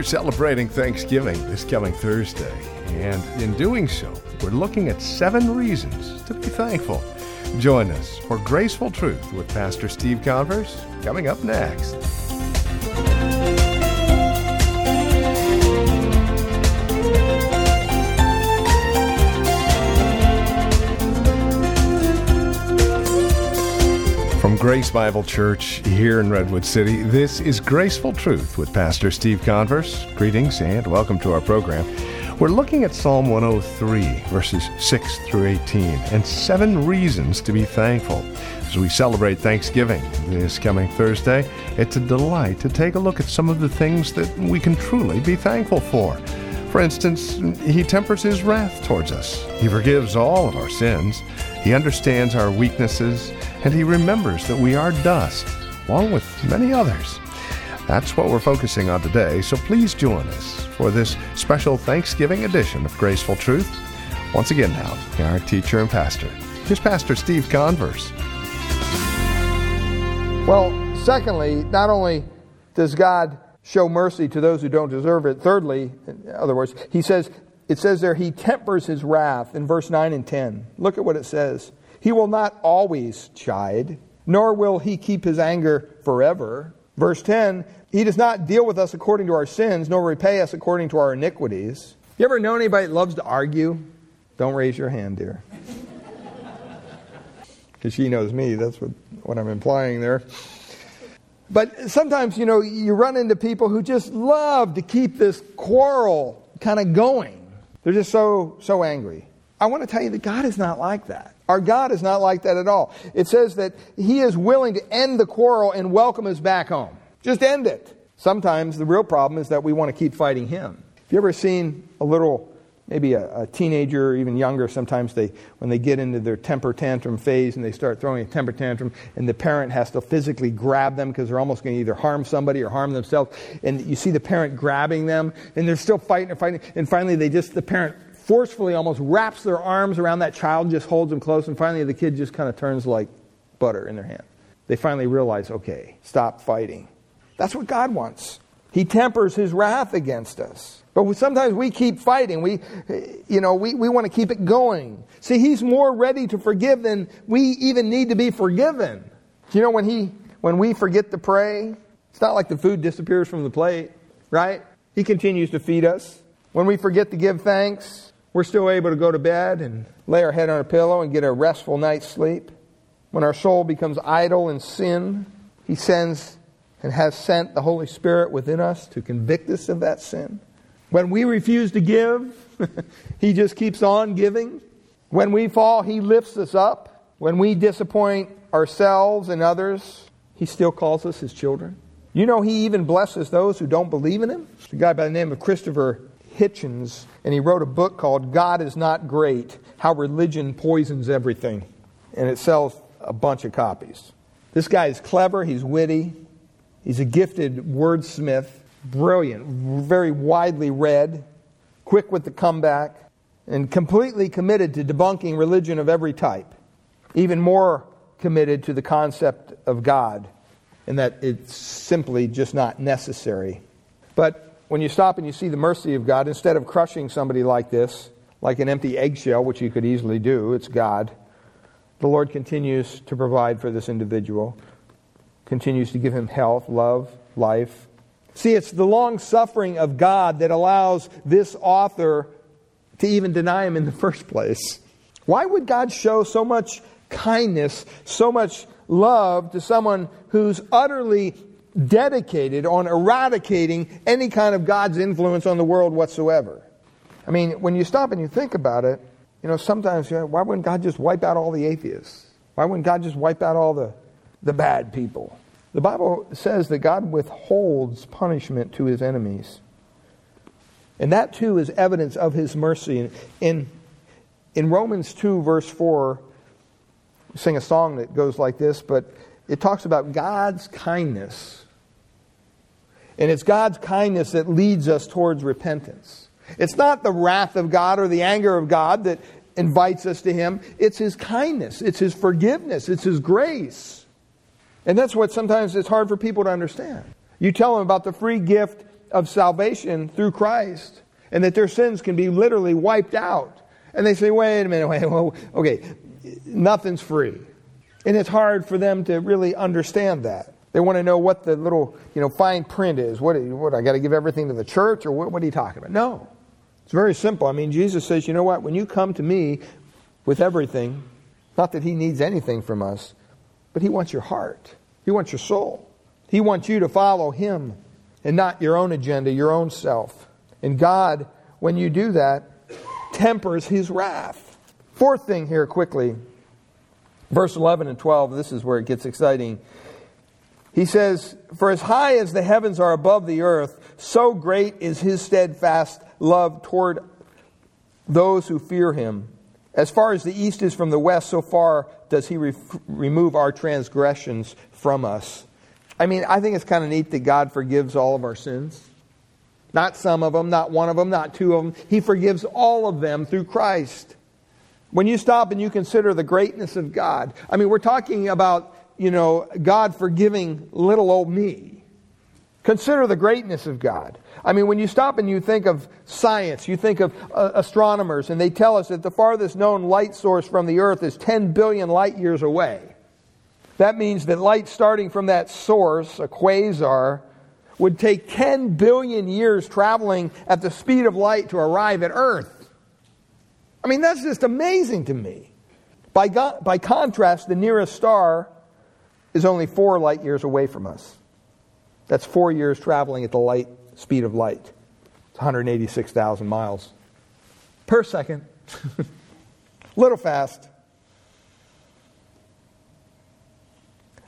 We're celebrating Thanksgiving this coming Thursday, and in doing so, we're looking at seven reasons to be thankful. Join us for Graceful Truth with Pastor Steve Converse coming up next. Grace Bible Church here in Redwood City, this is Graceful Truth with Pastor Steve Converse. Greetings and welcome to our program. We're looking at Psalm 103, verses 6 through 18, and seven reasons to be thankful. As we celebrate Thanksgiving this coming Thursday, it's a delight to take a look at some of the things that we can truly be thankful for. For instance, He tempers His wrath towards us. He forgives all of our sins. He understands our weaknesses, and He remembers that we are dust, along with many others. That's what we're focusing on today, so please join us for this special Thanksgiving edition of Graceful Truth. Once again, now, our teacher and pastor. Here's Pastor Steve Converse. Well, secondly, not only does God show mercy to those who don't deserve it, thirdly, in other words, he says, it says there, he tempers his wrath in verse 9 and 10. Look at what it says. He will not always chide, nor will he keep his anger forever. Verse 10 He does not deal with us according to our sins, nor repay us according to our iniquities. You ever know anybody that loves to argue? Don't raise your hand, dear. Because she knows me. That's what, what I'm implying there. But sometimes, you know, you run into people who just love to keep this quarrel kind of going. They're just so, so angry. I want to tell you that God is not like that. Our God is not like that at all. It says that He is willing to end the quarrel and welcome us back home. Just end it. Sometimes the real problem is that we want to keep fighting Him. Have you ever seen a little, maybe a, a teenager or even younger, sometimes they, when they get into their temper tantrum phase and they start throwing a temper tantrum, and the parent has to physically grab them because they're almost going to either harm somebody or harm themselves. And you see the parent grabbing them, and they're still fighting and fighting, and finally they just, the parent forcefully almost wraps their arms around that child just holds them close, and finally the kid just kind of turns like butter in their hand. They finally realize, okay, stop fighting. That's what God wants. He tempers his wrath against us. But sometimes we keep fighting. We, you know, we, we want to keep it going. See, he's more ready to forgive than we even need to be forgiven. You know, when he, when we forget to pray, it's not like the food disappears from the plate, right? He continues to feed us. When we forget to give thanks, we're still able to go to bed and lay our head on a pillow and get a restful night's sleep. When our soul becomes idle in sin, He sends and has sent the Holy Spirit within us to convict us of that sin. When we refuse to give, He just keeps on giving. When we fall, He lifts us up. When we disappoint ourselves and others, He still calls us His children. You know, He even blesses those who don't believe in Him. a guy by the name of Christopher Hitchens, and he wrote a book called God is Not Great How Religion Poisons Everything. And it sells a bunch of copies. This guy is clever, he's witty, he's a gifted wordsmith, brilliant, very widely read, quick with the comeback, and completely committed to debunking religion of every type. Even more committed to the concept of God, and that it's simply just not necessary. But when you stop and you see the mercy of God, instead of crushing somebody like this, like an empty eggshell, which you could easily do, it's God, the Lord continues to provide for this individual, continues to give him health, love, life. See, it's the long suffering of God that allows this author to even deny him in the first place. Why would God show so much kindness, so much love to someone who's utterly dedicated on eradicating any kind of God's influence on the world whatsoever. I mean, when you stop and you think about it, you know, sometimes, you know, why wouldn't God just wipe out all the atheists? Why wouldn't God just wipe out all the, the bad people? The Bible says that God withholds punishment to his enemies. And that too is evidence of his mercy. In, in Romans 2, verse 4, we sing a song that goes like this, but it talks about God's kindness. And it's God's kindness that leads us towards repentance. It's not the wrath of God or the anger of God that invites us to Him. It's His kindness, it's His forgiveness, it's His grace. And that's what sometimes it's hard for people to understand. You tell them about the free gift of salvation through Christ and that their sins can be literally wiped out. And they say, wait a minute, wait, well, okay, nothing's free. And it's hard for them to really understand that. They want to know what the little, you know, fine print is. What, what I got to give everything to the church, or what, what are you talking about? No, it's very simple. I mean, Jesus says, you know what? When you come to me with everything, not that He needs anything from us, but He wants your heart. He wants your soul. He wants you to follow Him and not your own agenda, your own self. And God, when you do that, tempers His wrath. Fourth thing here, quickly, verse 11 and 12, this is where it gets exciting. He says, For as high as the heavens are above the earth, so great is his steadfast love toward those who fear him. As far as the east is from the west, so far does he re- remove our transgressions from us. I mean, I think it's kind of neat that God forgives all of our sins. Not some of them, not one of them, not two of them. He forgives all of them through Christ. When you stop and you consider the greatness of God, I mean, we're talking about you know, God forgiving little old me. Consider the greatness of God. I mean, when you stop and you think of science, you think of uh, astronomers, and they tell us that the farthest known light source from the Earth is 10 billion light years away. That means that light starting from that source, a quasar, would take 10 billion years traveling at the speed of light to arrive at Earth. I mean, that's just amazing to me. By, by contrast, the nearest star is only four light years away from us. That's four years traveling at the light speed of light. It's 186,000 miles per second. Little fast.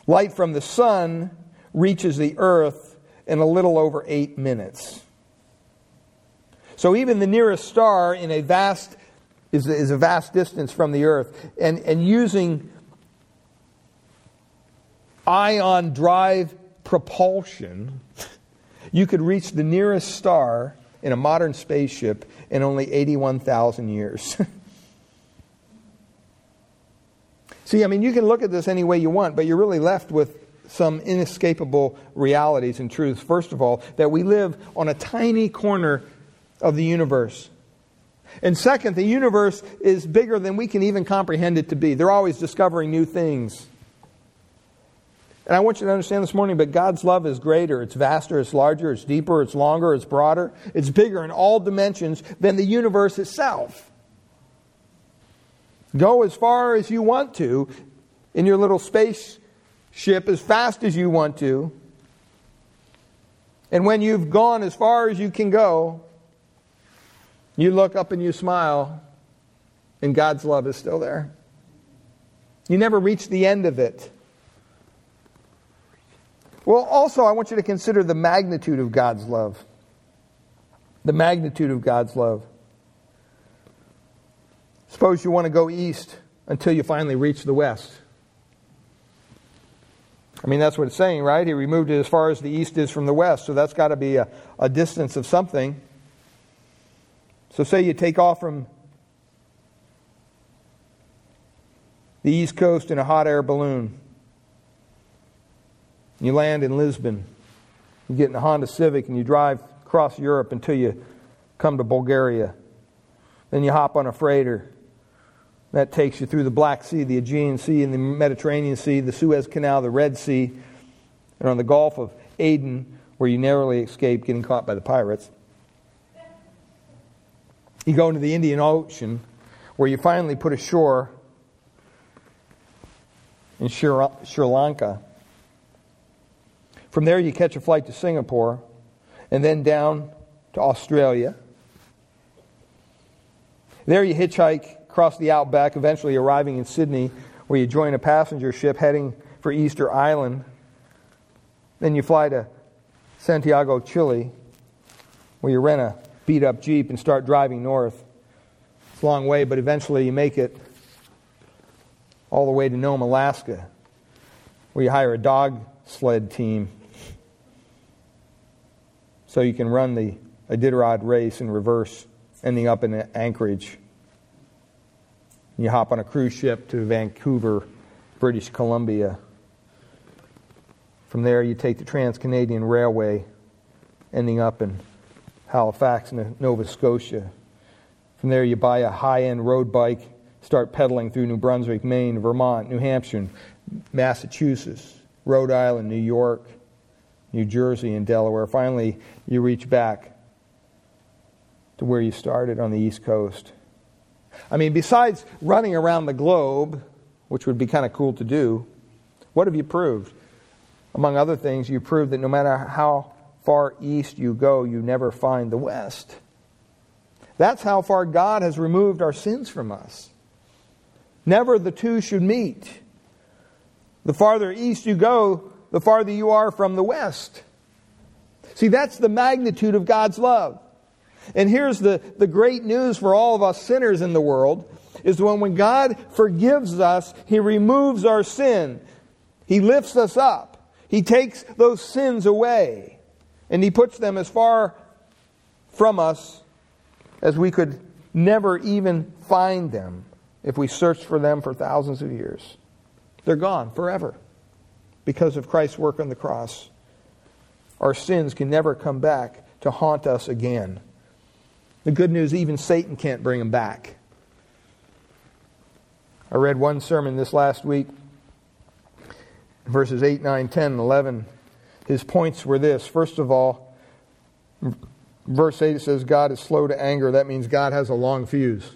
Light from the sun reaches the earth in a little over eight minutes. So even the nearest star in a vast is, is a vast distance from the earth. And, and using ion drive propulsion, you could reach the nearest star in a modern spaceship in only 81,000 years. See, I mean, you can look at this any way you want, but you're really left with some inescapable realities and truths. First of all, that we live on a tiny corner of the universe. And second, the universe is bigger than we can even comprehend it to be. They're always discovering new things. And I want you to understand this morning, but God's love is greater. It's vaster, it's larger, it's deeper, it's longer, it's broader, it's bigger in all dimensions than the universe itself. Go as far as you want to in your little spaceship as fast as you want to. And when you've gone as far as you can go, you look up and you smile, and God's love is still there. You never reach the end of it. Well, also, I want you to consider the magnitude of God's love. The magnitude of God's love. Suppose you want to go east until you finally reach the west. I mean, that's what it's saying, right? He removed it as far as the east is from the west, so that's got to be a, a distance of something. So, say you take off from the east coast in a hot air balloon. You land in Lisbon. You get in a Honda Civic and you drive across Europe until you come to Bulgaria. Then you hop on a freighter. That takes you through the Black Sea, the Aegean Sea, and the Mediterranean Sea, the Suez Canal, the Red Sea, and on the Gulf of Aden, where you narrowly escape getting caught by the pirates. You go into the Indian Ocean, where you finally put ashore in Sri Lanka. From there, you catch a flight to Singapore and then down to Australia. There, you hitchhike across the outback, eventually arriving in Sydney, where you join a passenger ship heading for Easter Island. Then you fly to Santiago, Chile, where you rent a beat up Jeep and start driving north. It's a long way, but eventually you make it all the way to Nome, Alaska, where you hire a dog sled team so you can run the Iditarod race in reverse, ending up in Anchorage. You hop on a cruise ship to Vancouver, British Columbia. From there, you take the Trans Canadian Railway ending up in Halifax, Nova Scotia. From there, you buy a high end road bike, start pedaling through New Brunswick, Maine, Vermont, New Hampshire, Massachusetts, Rhode Island, New York, New Jersey, and Delaware. Finally, you reach back to where you started on the East Coast. I mean, besides running around the globe, which would be kind of cool to do, what have you proved? Among other things, you proved that no matter how far east you go, you never find the west. That's how far God has removed our sins from us. Never the two should meet. The farther east you go, the farther you are from the west. See, that's the magnitude of God's love. And here's the, the great news for all of us sinners in the world is when, when God forgives us, He removes our sin. He lifts us up. He takes those sins away. And He puts them as far from us as we could never even find them if we searched for them for thousands of years. They're gone forever because of Christ's work on the cross. Our sins can never come back to haunt us again. The good news, even Satan can't bring them back. I read one sermon this last week, verses 8, 9, 10, and 11. His points were this. First of all, verse 8 says, God is slow to anger. That means God has a long fuse.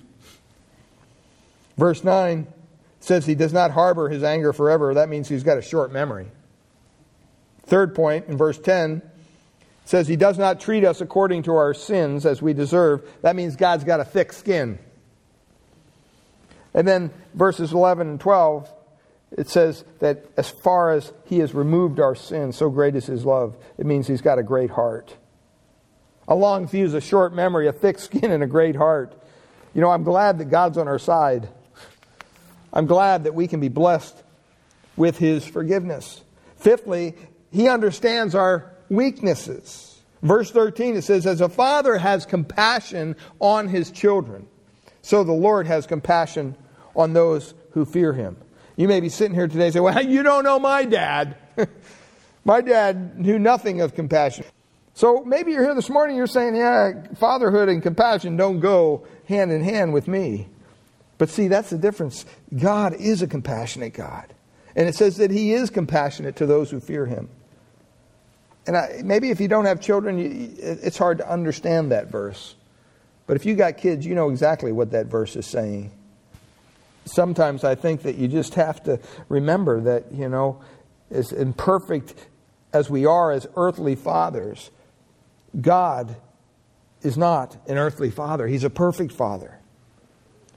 Verse 9 says he does not harbor his anger forever. That means he's got a short memory. Third point in verse 10 says he does not treat us according to our sins as we deserve. That means God's got a thick skin. And then verses 11 and 12, it says that as far as he has removed our sins, so great is his love. It means he's got a great heart. A long fuse, a short memory, a thick skin, and a great heart. You know, I'm glad that God's on our side. I'm glad that we can be blessed with his forgiveness. Fifthly, he understands our weaknesses. Verse 13, it says, As a father has compassion on his children, so the Lord has compassion on those who fear him. You may be sitting here today and say, Well, you don't know my dad. my dad knew nothing of compassion. So maybe you're here this morning, you're saying, Yeah, fatherhood and compassion don't go hand in hand with me. But see, that's the difference. God is a compassionate God. And it says that He is compassionate to those who fear Him. And I, maybe if you don't have children, you, it's hard to understand that verse. But if you got kids, you know exactly what that verse is saying sometimes I think that you just have to remember that, you know, as imperfect as we are as earthly fathers, God is not an earthly father. He's a perfect father.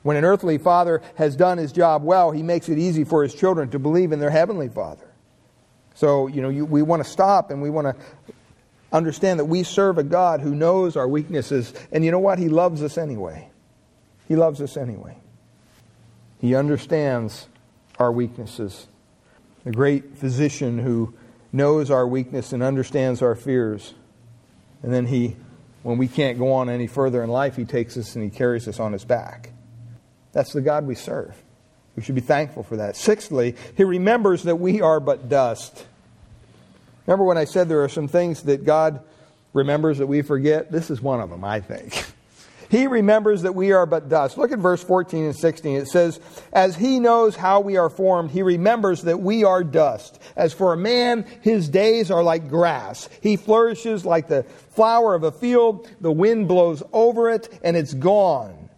When an earthly father has done his job well, he makes it easy for his children to believe in their heavenly father. So, you know, you, we want to stop and we want to understand that we serve a God who knows our weaknesses. And you know what? He loves us anyway. He loves us anyway. He understands our weaknesses. The great physician who knows our weakness and understands our fears. And then he, when we can't go on any further in life, he takes us and he carries us on his back. That's the God we serve. We should be thankful for that. Sixthly, he remembers that we are but dust. Remember when I said there are some things that God remembers that we forget? This is one of them, I think. He remembers that we are but dust. Look at verse 14 and 16. It says, As he knows how we are formed, he remembers that we are dust. As for a man, his days are like grass. He flourishes like the flower of a field. The wind blows over it, and it's gone.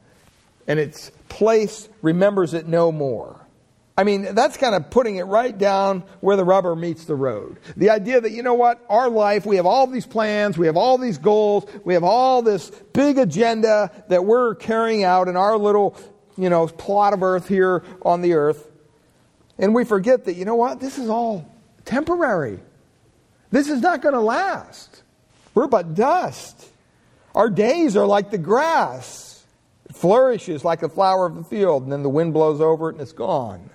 And its place remembers it no more. I mean, that's kind of putting it right down where the rubber meets the road. The idea that, you know what, our life, we have all these plans, we have all these goals, we have all this big agenda that we're carrying out in our little, you know, plot of earth here on the earth. And we forget that, you know what, this is all temporary. This is not going to last. We're but dust. Our days are like the grass. Flourishes like a flower of the field, and then the wind blows over it and it's gone.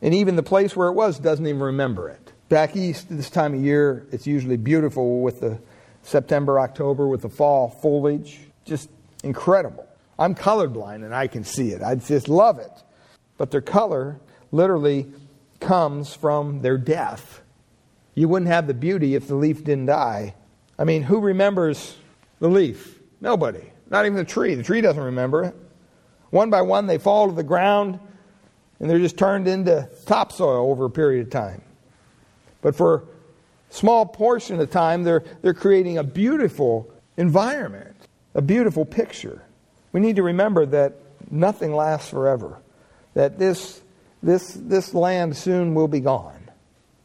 And even the place where it was doesn't even remember it. Back east, this time of year, it's usually beautiful with the September, October, with the fall foliage. Just incredible. I'm colorblind and I can see it. I just love it. But their color literally comes from their death. You wouldn't have the beauty if the leaf didn't die. I mean, who remembers the leaf? Nobody. Not even the tree. The tree doesn't remember it. One by one, they fall to the ground and they're just turned into topsoil over a period of time. But for a small portion of time, they're, they're creating a beautiful environment, a beautiful picture. We need to remember that nothing lasts forever, that this, this, this land soon will be gone.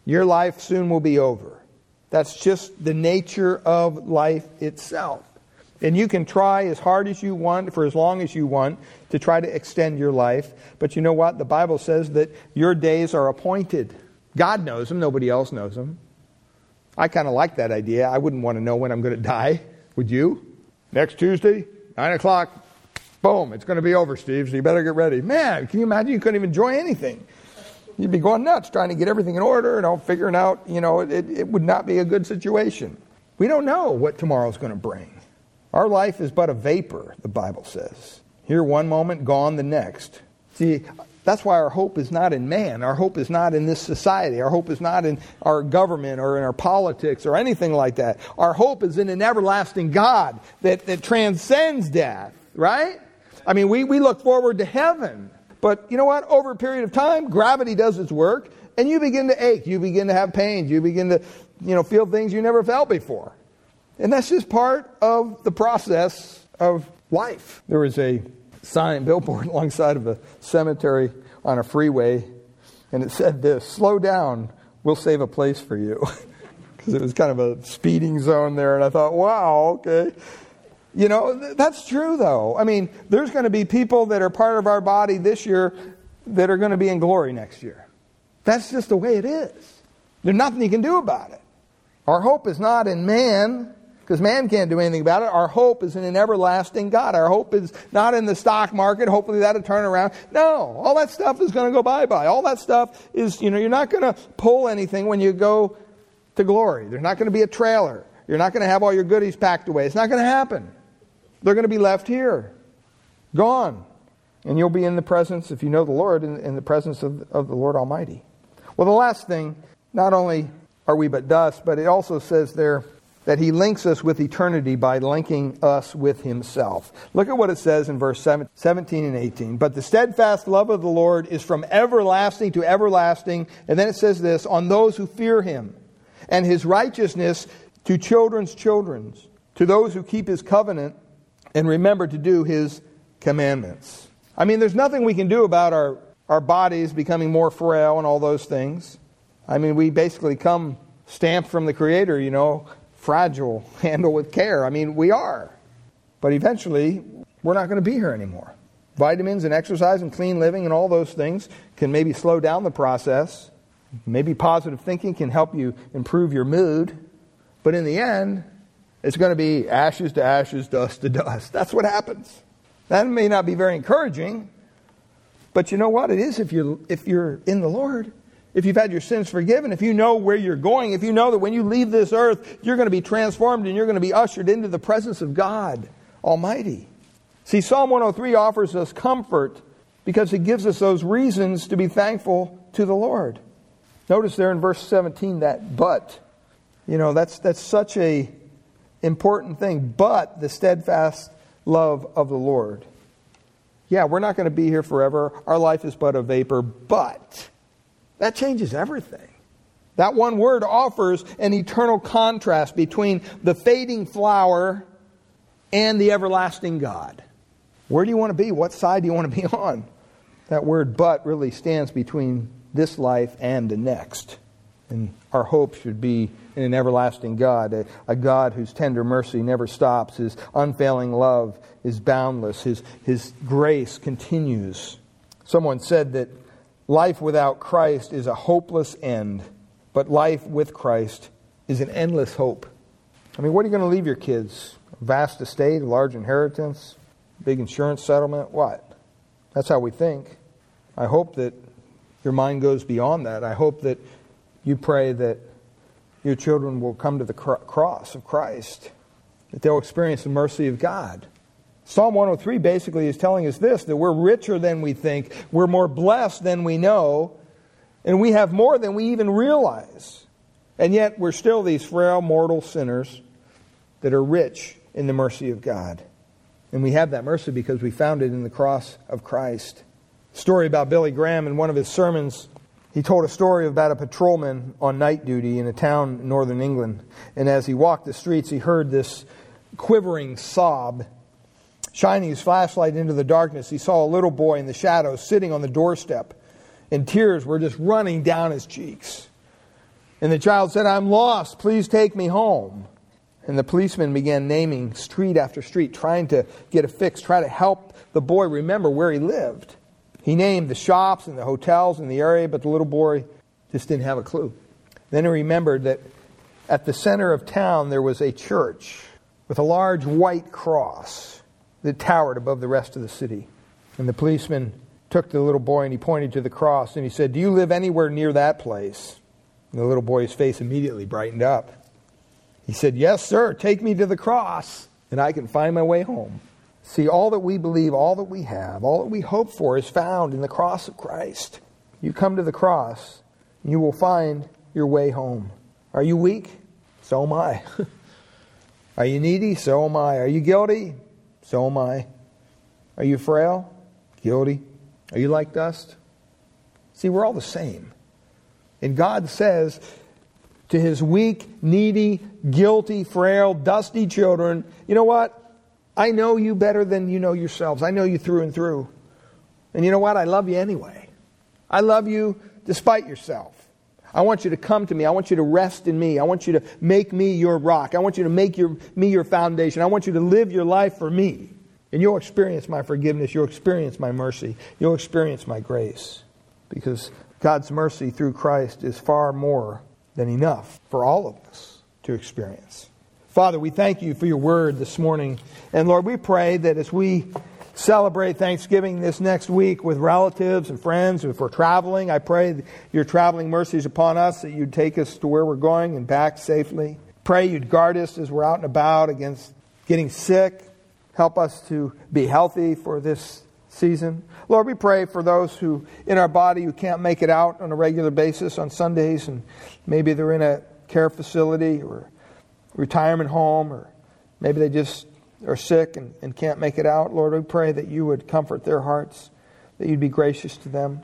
Your life soon will be over. That's just the nature of life itself. And you can try as hard as you want for as long as you want to try to extend your life. But you know what? The Bible says that your days are appointed. God knows them, nobody else knows them. I kind of like that idea. I wouldn't want to know when I'm going to die. Would you? Next Tuesday, 9 o'clock, boom, it's going to be over, Steve, so you better get ready. Man, can you imagine? You couldn't even enjoy anything. You'd be going nuts trying to get everything in order and all figuring out, you know, it, it would not be a good situation. We don't know what tomorrow's going to bring. Our life is but a vapor, the Bible says. Here one moment, gone the next. See, that's why our hope is not in man. Our hope is not in this society. Our hope is not in our government or in our politics or anything like that. Our hope is in an everlasting God that, that transcends death, right? I mean, we, we look forward to heaven. But you know what? Over a period of time, gravity does its work, and you begin to ache. You begin to have pains. You begin to, you know, feel things you never felt before. And that's just part of the process of life. There was a sign, billboard alongside of a cemetery on a freeway, and it said this Slow down, we'll save a place for you. Because it was kind of a speeding zone there, and I thought, wow, okay. You know, th- that's true, though. I mean, there's going to be people that are part of our body this year that are going to be in glory next year. That's just the way it is. There's nothing you can do about it. Our hope is not in man, because man can't do anything about it. Our hope is in an everlasting God. Our hope is not in the stock market. Hopefully that'll turn around. No, all that stuff is going to go bye bye. All that stuff is, you know, you're not going to pull anything when you go to glory. There's not going to be a trailer. You're not going to have all your goodies packed away. It's not going to happen. They're going to be left here, gone. And you'll be in the presence, if you know the Lord, in, in the presence of, of the Lord Almighty. Well, the last thing, not only are we but dust, but it also says there that he links us with eternity by linking us with himself. Look at what it says in verse 17 and 18. But the steadfast love of the Lord is from everlasting to everlasting. And then it says this on those who fear him, and his righteousness to children's children's, to those who keep his covenant and remember to do his commandments. I mean, there's nothing we can do about our, our bodies becoming more frail and all those things. I mean, we basically come stamped from the Creator, you know, fragile, handle with care. I mean, we are. But eventually, we're not going to be here anymore. Vitamins and exercise and clean living and all those things can maybe slow down the process. Maybe positive thinking can help you improve your mood. But in the end, it's going to be ashes to ashes, dust to dust. That's what happens. That may not be very encouraging, but you know what? It is if you're, if you're in the Lord. If you've had your sins forgiven, if you know where you're going, if you know that when you leave this earth, you're going to be transformed and you're going to be ushered into the presence of God Almighty. See, Psalm 103 offers us comfort because it gives us those reasons to be thankful to the Lord. Notice there in verse 17 that but. You know, that's, that's such a important thing, but the steadfast love of the Lord. Yeah, we're not going to be here forever. Our life is but a vapor, but that changes everything. That one word offers an eternal contrast between the fading flower and the everlasting God. Where do you want to be? What side do you want to be on? That word but really stands between this life and the next. And our hope should be in an everlasting God, a, a, God whose tender mercy never stops, his unfailing love is boundless, his, his grace continues. Someone said that life without Christ is a hopeless end, but life with Christ is an endless hope. I mean, what are you going to leave your kids? A vast estate, a large inheritance, big insurance settlement? What? That's how we think. I hope that your mind goes beyond that. I hope that you pray that your children will come to the cross of Christ, that they'll experience the mercy of God. Psalm 103 basically is telling us this that we're richer than we think, we're more blessed than we know, and we have more than we even realize. And yet we're still these frail mortal sinners that are rich in the mercy of God. And we have that mercy because we found it in the cross of Christ. Story about Billy Graham in one of his sermons. He told a story about a patrolman on night duty in a town in northern England. And as he walked the streets, he heard this quivering sob. Shining his flashlight into the darkness, he saw a little boy in the shadows sitting on the doorstep, and tears were just running down his cheeks. And the child said, I'm lost. Please take me home. And the policeman began naming street after street, trying to get a fix, try to help the boy remember where he lived. He named the shops and the hotels in the area, but the little boy just didn't have a clue. Then he remembered that at the center of town there was a church with a large white cross that towered above the rest of the city. And the policeman took the little boy and he pointed to the cross and he said, Do you live anywhere near that place? And the little boy's face immediately brightened up. He said, Yes, sir, take me to the cross, and I can find my way home. See, all that we believe, all that we have, all that we hope for is found in the cross of Christ. You come to the cross, and you will find your way home. Are you weak? So am I. Are you needy? So am I. Are you guilty? So am I. Are you frail? Guilty. Are you like dust? See, we're all the same. And God says to his weak, needy, guilty, frail, dusty children, you know what? I know you better than you know yourselves. I know you through and through. And you know what? I love you anyway. I love you despite yourself. I want you to come to me. I want you to rest in me. I want you to make me your rock. I want you to make your, me your foundation. I want you to live your life for me. And you'll experience my forgiveness. You'll experience my mercy. You'll experience my grace. Because God's mercy through Christ is far more than enough for all of us to experience. Father, we thank you for your word this morning. And Lord, we pray that as we celebrate Thanksgiving this next week with relatives and friends, if we're traveling, I pray your traveling mercies upon us, that you'd take us to where we're going and back safely. Pray you'd guard us as we're out and about against getting sick. Help us to be healthy for this season. Lord, we pray for those who in our body who can't make it out on a regular basis on Sundays and maybe they're in a care facility or retirement home or maybe they just are sick and, and can't make it out. Lord, we pray that you would comfort their hearts, that you'd be gracious to them.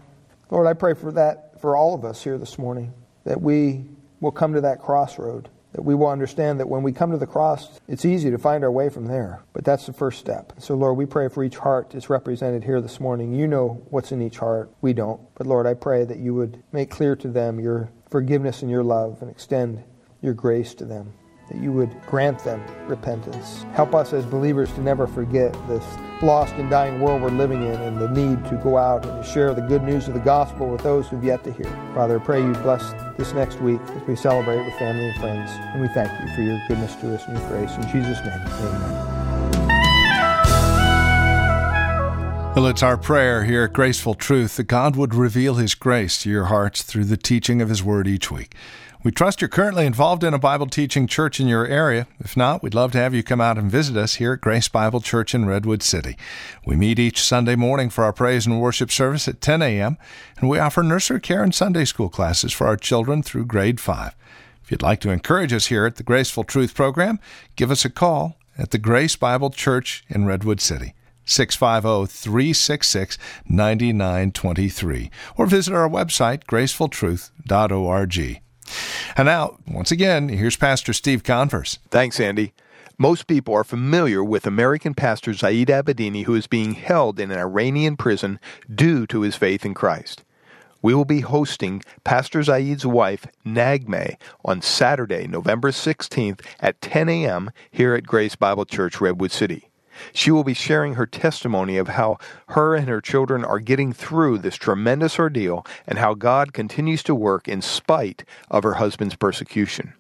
Lord, I pray for that for all of us here this morning, that we will come to that crossroad that we will understand that when we come to the cross, it's easy to find our way from there. But that's the first step. So, Lord, we pray for each heart that's represented here this morning. You know what's in each heart. We don't. But, Lord, I pray that you would make clear to them your forgiveness and your love and extend your grace to them that you would grant them repentance. Help us as believers to never forget this lost and dying world we're living in and the need to go out and share the good news of the gospel with those who've yet to hear. Father, I pray you bless this next week as we celebrate with family and friends. And we thank you for your goodness to us and your grace. In Jesus' name, amen. Well, it's our prayer here at Graceful Truth that God would reveal His grace to your hearts through the teaching of His Word each week. We trust you're currently involved in a Bible teaching church in your area. If not, we'd love to have you come out and visit us here at Grace Bible Church in Redwood City. We meet each Sunday morning for our praise and worship service at 10 a.m., and we offer nursery care and Sunday school classes for our children through grade 5. If you'd like to encourage us here at the Graceful Truth program, give us a call at the Grace Bible Church in Redwood City. 650 366 9923, or visit our website, gracefultruth.org. And now, once again, here's Pastor Steve Converse. Thanks, Andy. Most people are familiar with American pastor Saeed Abedini, who is being held in an Iranian prison due to his faith in Christ. We will be hosting Pastor Saeed's wife, Naghmeh, on Saturday, November 16th at 10 a.m. here at Grace Bible Church, Redwood City. She will be sharing her testimony of how her and her children are getting through this tremendous ordeal and how God continues to work in spite of her husband's persecution.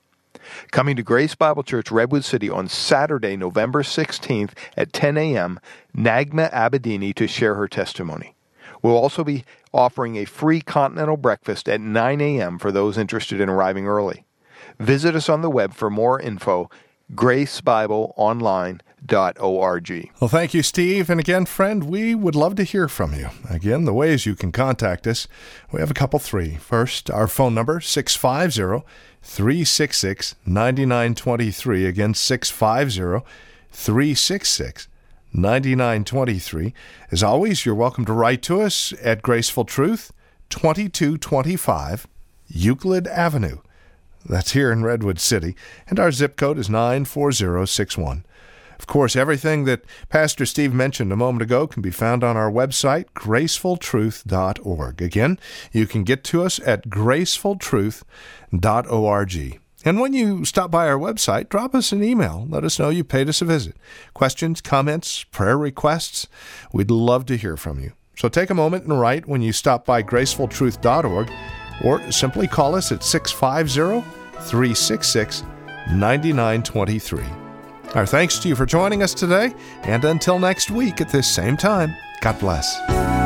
Coming to Grace Bible Church, Redwood City on Saturday, November 16th at 10 a.m., Naghmeh Abedini to share her testimony. We'll also be offering a free continental breakfast at 9 a.m. for those interested in arriving early. Visit us on the web for more info, gracebibleonline.com Well, thank you, Steve. And again, friend, we would love to hear from you. Again, the ways you can contact us, we have a couple three. First, our phone number, 650 366 9923. Again, 650 366 9923. As always, you're welcome to write to us at Graceful Truth, 2225 Euclid Avenue. That's here in Redwood City, and our zip code is 94061. Of course, everything that Pastor Steve mentioned a moment ago can be found on our website, gracefultruth.org. Again, you can get to us at gracefultruth.org. And when you stop by our website, drop us an email. Let us know you paid us a visit. Questions, comments, prayer requests, we'd love to hear from you. So take a moment and write when you stop by gracefultruth.org or simply call us at 650 366 9923. Our thanks to you for joining us today, and until next week at this same time, God bless.